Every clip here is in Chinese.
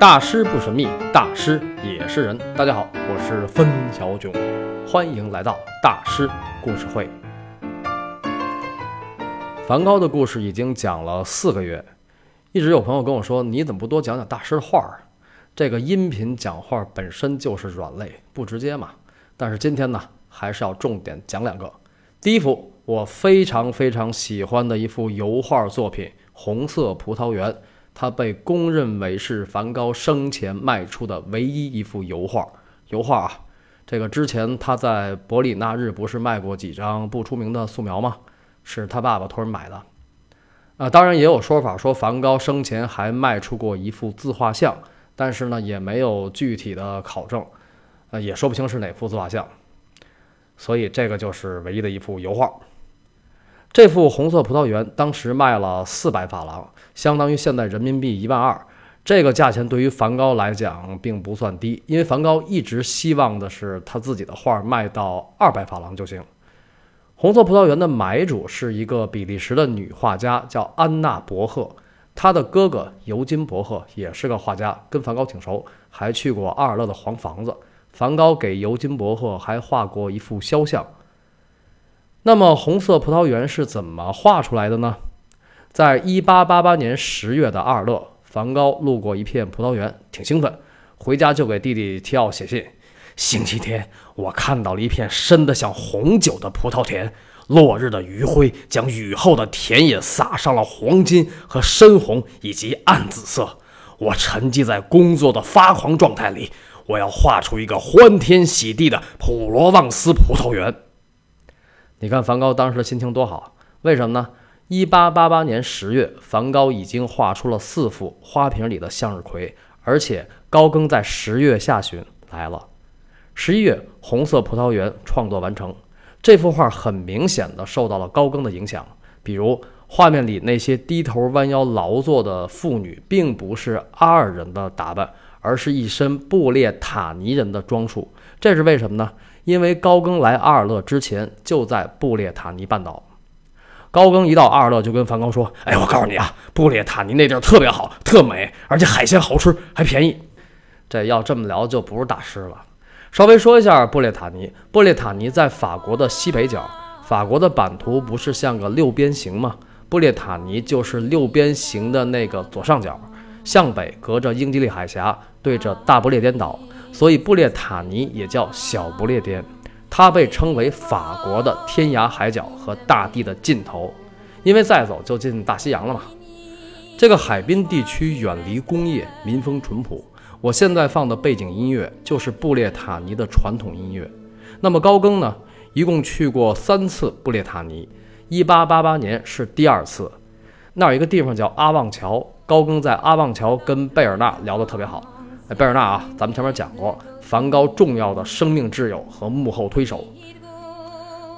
大师不神秘，大师也是人。大家好，我是分小囧，欢迎来到大师故事会。梵高的故事已经讲了四个月，一直有朋友跟我说：“你怎么不多讲讲大师的画儿？”这个音频讲话本身就是软肋，不直接嘛。但是今天呢，还是要重点讲两个。第一幅我非常非常喜欢的一幅油画作品《红色葡萄园》。它被公认为是梵高生前卖出的唯一一幅油画。油画啊，这个之前他在伯里纳日不是卖过几张不出名的素描吗？是他爸爸托人买的。啊，当然也有说法说梵高生前还卖出过一幅自画像，但是呢也没有具体的考证，呃也说不清是哪幅自画像。所以这个就是唯一的一幅油画。这幅红色葡萄园当时卖了四百法郎，相当于现在人民币一万二。这个价钱对于梵高来讲并不算低，因为梵高一直希望的是他自己的画卖到二百法郎就行。红色葡萄园的买主是一个比利时的女画家，叫安娜·伯赫。她的哥哥尤金·伯赫也是个画家，跟梵高挺熟，还去过阿尔勒的黄房子。梵高给尤金·伯赫还画过一幅肖像。那么红色葡萄园是怎么画出来的呢？在一八八八年十月的阿尔勒，梵高路过一片葡萄园，挺兴奋，回家就给弟弟提奥写信。星期天，我看到了一片深得像红酒的葡萄田，落日的余晖将雨后的田野洒上了黄金和深红以及暗紫色。我沉浸在工作的发狂状态里，我要画出一个欢天喜地的普罗旺斯葡萄园。你看梵高当时的心情多好，为什么呢？一八八八年十月，梵高已经画出了四幅花瓶里的向日葵，而且高更在十月下旬来了。十一月，红色葡萄园创作完成。这幅画很明显的受到了高更的影响，比如画面里那些低头弯腰劳作的妇女，并不是阿尔人的打扮，而是一身布列塔尼人的装束。这是为什么呢？因为高更来阿尔勒之前就在布列塔尼半岛。高更一到阿尔勒就跟梵高说：“哎，我告诉你啊，布列塔尼那地儿特别好，特美，而且海鲜好吃，还便宜。”这要这么聊就不是大师了。稍微说一下布列塔尼，布列塔尼在法国的西北角。法国的版图不是像个六边形吗？布列塔尼就是六边形的那个左上角，向北隔着英吉利海峡，对着大不列颠岛。所以布列塔尼也叫小不列颠，它被称为法国的天涯海角和大地的尽头，因为再走就进大西洋了嘛。这个海滨地区远离工业，民风淳朴。我现在放的背景音乐就是布列塔尼的传统音乐。那么高更呢？一共去过三次布列塔尼，1888年是第二次。那有一个地方叫阿旺桥，高更在阿旺桥跟贝尔纳聊得特别好。哎，贝尔纳啊，咱们前面讲过，梵高重要的生命挚友和幕后推手。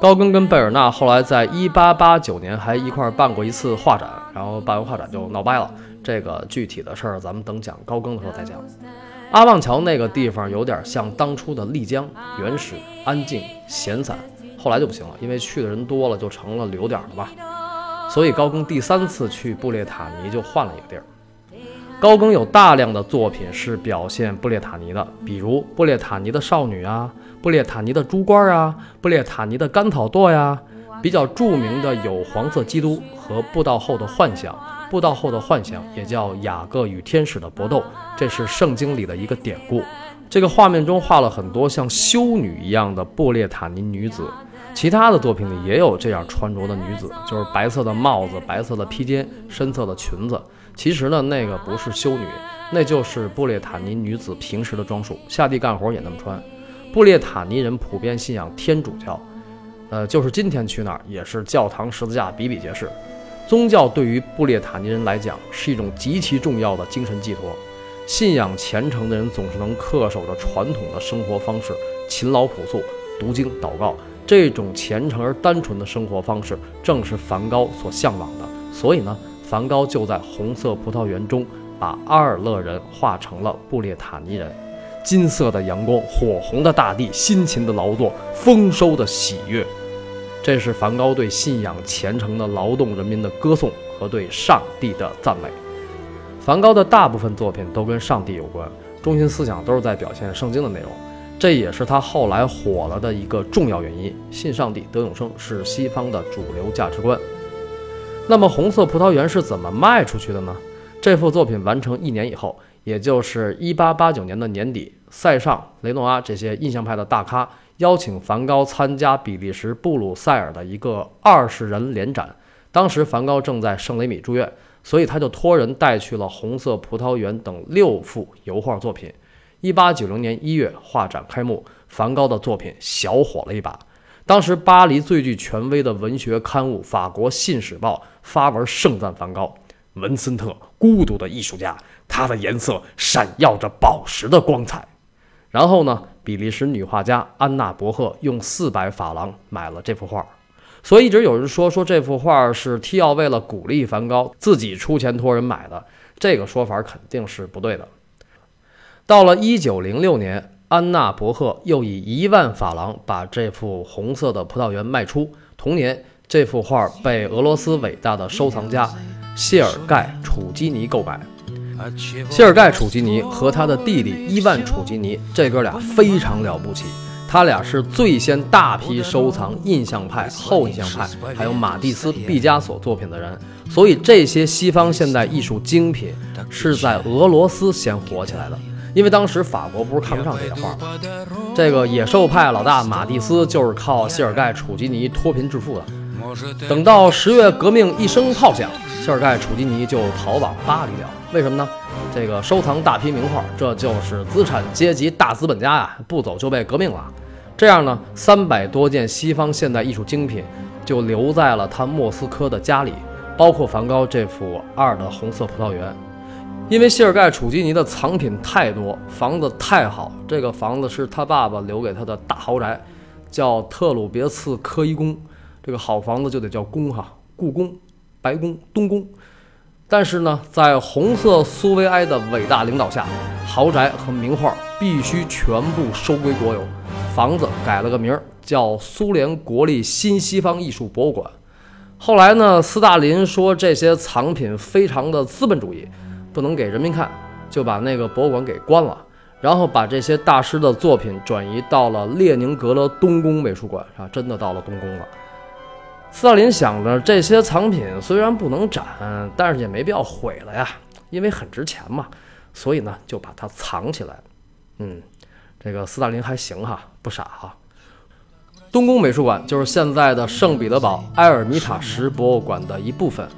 高更跟贝尔纳后来在1889年还一块办过一次画展，然后办完画展就闹掰了。这个具体的事儿，咱们等讲高更的时候再讲。阿旺桥那个地方有点像当初的丽江，原始、安静、闲散，后来就不行了，因为去的人多了，就成了旅游点了吧。所以高更第三次去布列塔尼就换了一个地儿。高更有大量的作品是表现布列塔尼的，比如布列塔尼的少女啊，布列塔尼的猪倌啊，布列塔尼的甘草垛呀。比较著名的有黄色基督和布道后的幻想。布道后的幻想也叫雅各与天使的搏斗，这是圣经里的一个典故。这个画面中画了很多像修女一样的布列塔尼女子，其他的作品里也有这样穿着的女子，就是白色的帽子、白色的披肩、深色的裙子。其实呢，那个不是修女，那就是布列塔尼女子平时的装束，下地干活也那么穿。布列塔尼人普遍信仰天主教，呃，就是今天去那儿也是教堂、十字架比比皆是。宗教对于布列塔尼人来讲是一种极其重要的精神寄托，信仰虔诚的人总是能恪守着传统的生活方式，勤劳朴素，读经祷告。这种虔诚而单纯的生活方式，正是梵高所向往的。所以呢。梵高就在红色葡萄园中把阿尔勒人画成了布列塔尼人，金色的阳光，火红的大地，辛勤的劳作，丰收的喜悦，这是梵高对信仰虔诚的劳动人民的歌颂和对上帝的赞美。梵高的大部分作品都跟上帝有关，中心思想都是在表现圣经的内容，这也是他后来火了的一个重要原因。信上帝得永生是西方的主流价值观。那么《红色葡萄园》是怎么卖出去的呢？这幅作品完成一年以后，也就是1889年的年底，塞尚、雷诺阿这些印象派的大咖邀请梵高参加比利时布鲁塞尔的一个二十人联展。当时梵高正在圣雷米住院，所以他就托人带去了《红色葡萄园》等六幅油画作品。1890年1月，画展开幕，梵高的作品小火了一把。当时巴黎最具权威的文学刊物《法国信使报》发文盛赞梵高：“文森特，孤独的艺术家，他的颜色闪耀着宝石的光彩。”然后呢，比利时女画家安娜·伯赫用四百法郎买了这幅画。所以一直有人说说这幅画是提奥为了鼓励梵高自己出钱托人买的，这个说法肯定是不对的。到了一九零六年，安娜伯赫又以一万法郎把这幅红色的葡萄园卖出。同年，这幅画被俄罗斯伟大的收藏家谢尔盖楚基尼购买。谢尔盖楚基尼和他的弟弟伊万楚基尼，这哥俩非常了不起。他俩是最先大批收藏印象派、后印象派，还有马蒂斯、毕加索作品的人，所以这些西方现代艺术精品是在俄罗斯先火起来的。因为当时法国不是看不上这些画吗？这个野兽派老大马蒂斯就是靠谢尔盖·楚吉尼脱贫致富的。等到十月革命一声炮响，谢尔盖·楚吉尼就逃往巴黎了。为什么呢？这个收藏大批名画，这就是资产阶级大资本家呀，不走就被革命了。这样呢，三百多件西方现代艺术精品就留在了他莫斯科的家里，包括梵高这幅二的红色葡萄园。因为谢尔盖·楚基尼的藏品太多，房子太好，这个房子是他爸爸留给他的大豪宅，叫特鲁别茨科伊宫。这个好房子就得叫宫哈，故宫、白宫、东宫。但是呢，在红色苏维埃的伟大领导下，豪宅和名画必须全部收归国有。房子改了个名儿，叫苏联国立新西方艺术博物馆。后来呢，斯大林说这些藏品非常的资本主义，不能给人民看，就把那个博物馆给关了，然后把这些大师的作品转移到了列宁格勒东宫美术馆，啊，真的到了东宫了。斯大林想着这些藏品虽然不能展，但是也没必要毁了呀，因为很值钱嘛，所以呢就把它藏起来。嗯。这个斯大林还行哈，不傻哈。东宫美术馆就是现在的圣彼得堡埃尔米塔什博物馆的一部分。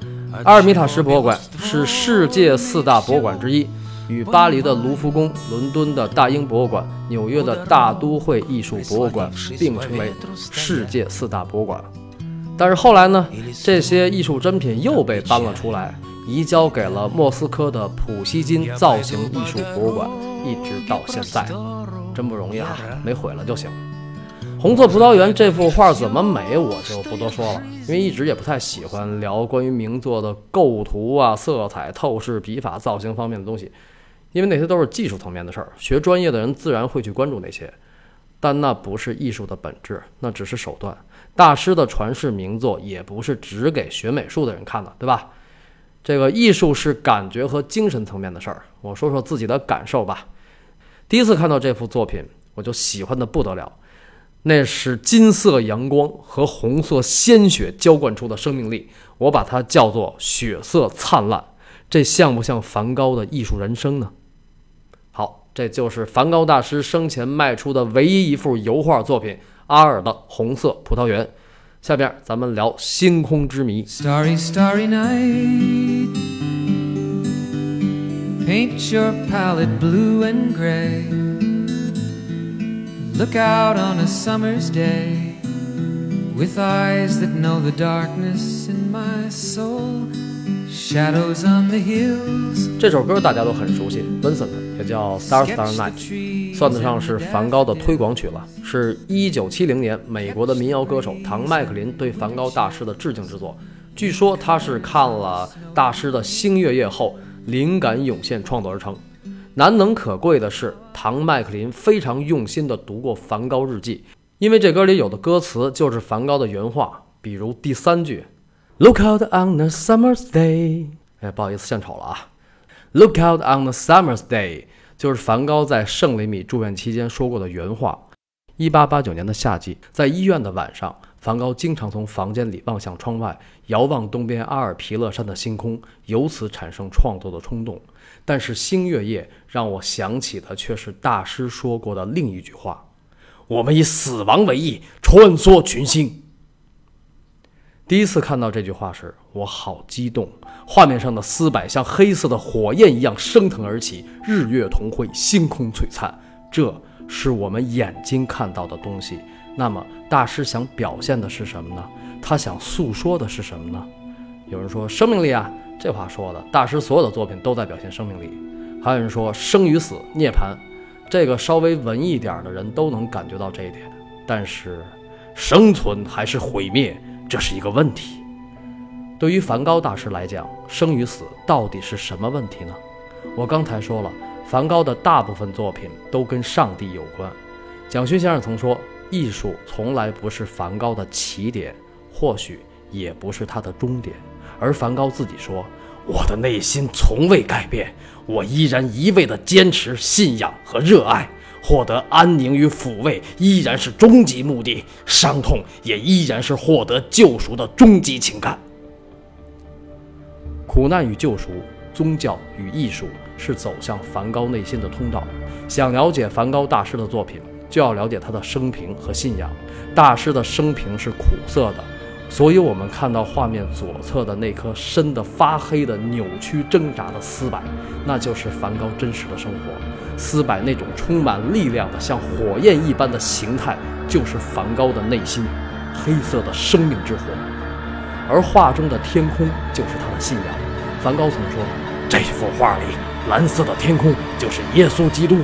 阿尔米塔什博物馆是世界四大博物馆之一，与巴黎的卢浮宫、伦敦的大英博物馆、纽约的大都会艺术博物馆并称为世界四大博物馆。但是后来呢，这些艺术珍品又被搬了出来，移交给了莫斯科的普希金造型艺术博物馆，一直到现在。真不容易哈，没毁了就行。红色葡萄园这幅画怎么美，我就不多说了，因为一直也不太喜欢聊关于名作的构图啊、色彩、透视、笔法、造型方面的东西，因为那些都是技术层面的事儿，学专业的人自然会去关注那些，但那不是艺术的本质，那只是手段。大师的传世名作也不是只给学美术的人看的，对吧？这个艺术是感觉和精神层面的事儿，我说说自己的感受吧。第一次看到这幅作品，我就喜欢的不得了。那是金色阳光和红色鲜血浇灌出的生命力，我把它叫做血色灿烂。这像不像梵高的艺术人生呢？好，这就是梵高大师生前卖出的唯一一幅油画作品——阿尔的《红色葡萄园》。下边咱们聊星空之谜。Paint your palette blue and gray. Look out on a summer's day with eyes that know the darkness in my soul. Shadows on the hills. 这首歌大家都很熟悉，Vincent 也叫 Star Star Night，算得上是梵高的推广曲了。是一九七零年美国的民谣歌手唐麦克林对梵高大师的致敬之作。据说他是看了大师的《星月夜》后。灵感涌现，创作而成。难能可贵的是，唐麦克林非常用心地读过梵高日记，因为这歌里有的歌词就是梵高的原话。比如第三句：“Look out on a summer's day。”哎，不好意思，献丑了啊。Look out on a summer's day，就是梵高在圣雷米住院期间说过的原话。一八八九年的夏季，在医院的晚上，梵高经常从房间里望向窗外，遥望东边阿尔皮勒山的星空，由此产生创作的冲动。但是星月夜让我想起的却是大师说过的另一句话：“我们以死亡为翼，穿梭群星。”第一次看到这句话时，我好激动。画面上的丝柏像黑色的火焰一样升腾而起，日月同辉，星空璀璨。这。是我们眼睛看到的东西。那么，大师想表现的是什么呢？他想诉说的是什么呢？有人说生命力啊，这话说的，大师所有的作品都在表现生命力。还有人说生与死、涅槃，这个稍微文艺点的人都能感觉到这一点。但是，生存还是毁灭，这是一个问题。对于梵高大师来讲，生与死到底是什么问题呢？我刚才说了。梵高的大部分作品都跟上帝有关。蒋勋先生曾说：“艺术从来不是梵高的起点，或许也不是他的终点。”而梵高自己说：“我的内心从未改变，我依然一味的坚持信仰和热爱，获得安宁与抚慰依然是终极目的，伤痛也依然是获得救赎的终极情感。苦难与救赎，宗教与艺术。”是走向梵高内心的通道。想了解梵高大师的作品，就要了解他的生平和信仰。大师的生平是苦涩的，所以我们看到画面左侧的那颗深的发黑的扭曲挣扎的丝柏，那就是梵高真实的生活。丝柏那种充满力量的像火焰一般的形态，就是梵高的内心，黑色的生命之火。而画中的天空就是他的信仰。梵高曾说：“这幅画里。”蓝色的天空就是耶稣基督。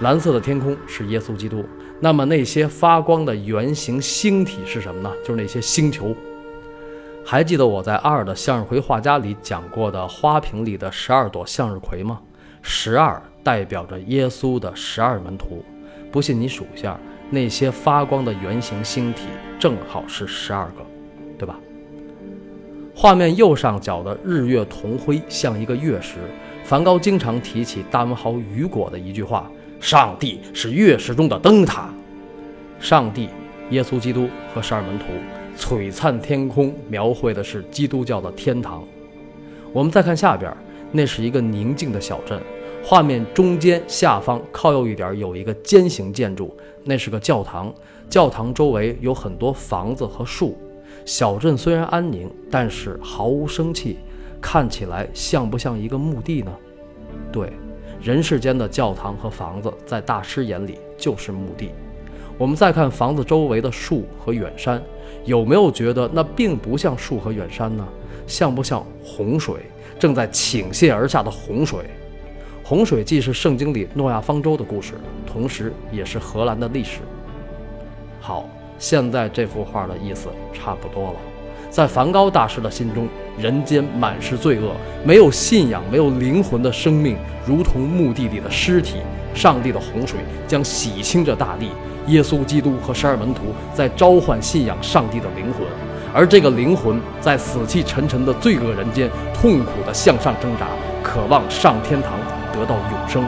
蓝色的天空是耶稣基督。那么那些发光的圆形星体是什么呢？就是那些星球。还记得我在阿尔的向日葵画家里讲过的花瓶里的十二朵向日葵吗？十二代表着耶稣的十二门徒。不信你数一下，那些发光的圆形星体正好是十二个，对吧？画面右上角的日月同辉像一个月食。梵高经常提起大文豪雨果的一句话：“上帝是月食中的灯塔。”上帝、耶稣基督和十二门徒，璀璨天空描绘的是基督教的天堂。我们再看下边，那是一个宁静的小镇。画面中间下方靠右一点有一个尖形建筑，那是个教堂。教堂周围有很多房子和树。小镇虽然安宁，但是毫无生气，看起来像不像一个墓地呢？对，人世间的教堂和房子，在大师眼里就是墓地。我们再看房子周围的树和远山，有没有觉得那并不像树和远山呢？像不像洪水正在倾泻而下的洪水？洪水既是圣经里诺亚方舟的故事，同时也是荷兰的历史。好。现在这幅画的意思差不多了，在梵高大师的心中，人间满是罪恶，没有信仰、没有灵魂的生命，如同墓地里的尸体。上帝的洪水将洗清这大地，耶稣基督和十二门徒在召唤信仰上帝的灵魂，而这个灵魂在死气沉沉的罪恶人间，痛苦地向上挣扎，渴望上天堂得到永生。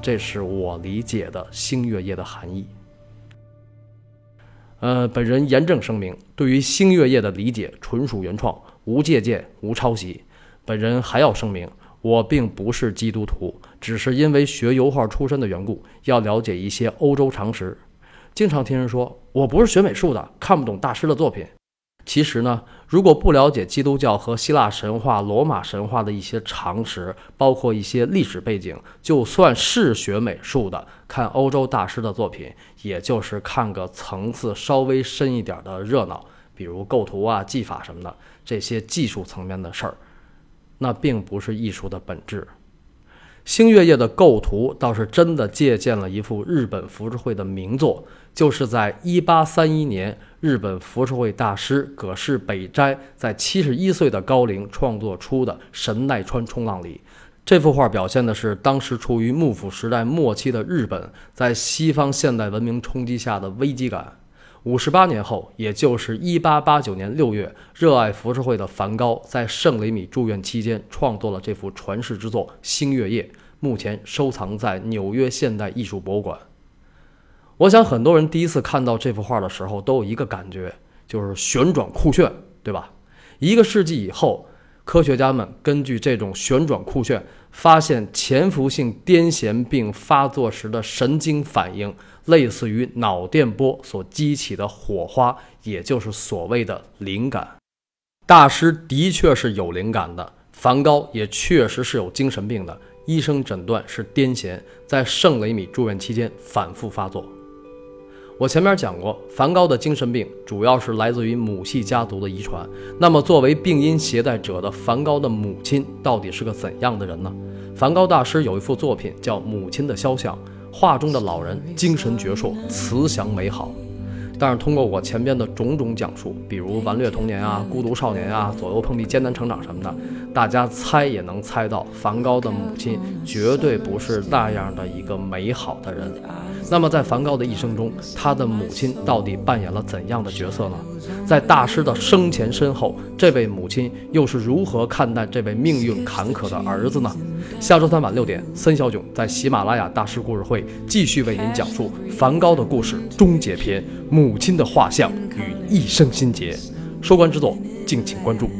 这是我理解的星月夜的含义。呃，本人严正声明，对于星月夜的理解纯属原创，无借鉴，无抄袭。本人还要声明，我并不是基督徒，只是因为学油画出身的缘故，要了解一些欧洲常识。经常听人说，我不是学美术的，看不懂大师的作品。其实呢，如果不了解基督教和希腊神话、罗马神话的一些常识，包括一些历史背景，就算是学美术的，看欧洲大师的作品，也就是看个层次稍微深一点的热闹，比如构图啊、技法什么的这些技术层面的事儿，那并不是艺术的本质。星月夜的构图倒是真的借鉴了一幅日本浮世绘的名作，就是在一八三一年，日本浮世绘大师葛饰北斋在七十一岁的高龄创作出的《神奈川冲浪里》。这幅画表现的是当时处于幕府时代末期的日本，在西方现代文明冲击下的危机感。五十八年后，也就是一八八九年六月，热爱浮世绘的梵高在圣雷米住院期间创作了这幅传世之作《星月夜》，目前收藏在纽约现代艺术博物馆。我想很多人第一次看到这幅画的时候，都有一个感觉，就是旋转酷炫，对吧？一个世纪以后，科学家们根据这种旋转酷炫，发现潜伏性癫痫病发作时的神经反应。类似于脑电波所激起的火花，也就是所谓的灵感。大师的确是有灵感的，梵高也确实是有精神病的，医生诊断是癫痫，在圣雷米住院期间反复发作。我前面讲过，梵高的精神病主要是来自于母系家族的遗传。那么，作为病因携带者的梵高的母亲到底是个怎样的人呢？梵高大师有一幅作品叫《母亲的肖像》。画中的老人精神矍铄、慈祥美好，但是通过我前边的种种讲述，比如顽劣童年啊、孤独少年啊、左右碰壁、艰难成长什么的，大家猜也能猜到，梵高的母亲绝对不是那样的一个美好的人。那么，在梵高的一生中，他的母亲到底扮演了怎样的角色呢？在大师的生前身后，这位母亲又是如何看待这位命运坎坷的儿子呢？下周三晚六点，森小囧在喜马拉雅大师故事会继续为您讲述梵高的故事终结篇：母亲的画像与一生心结。收官之作，敬请关注。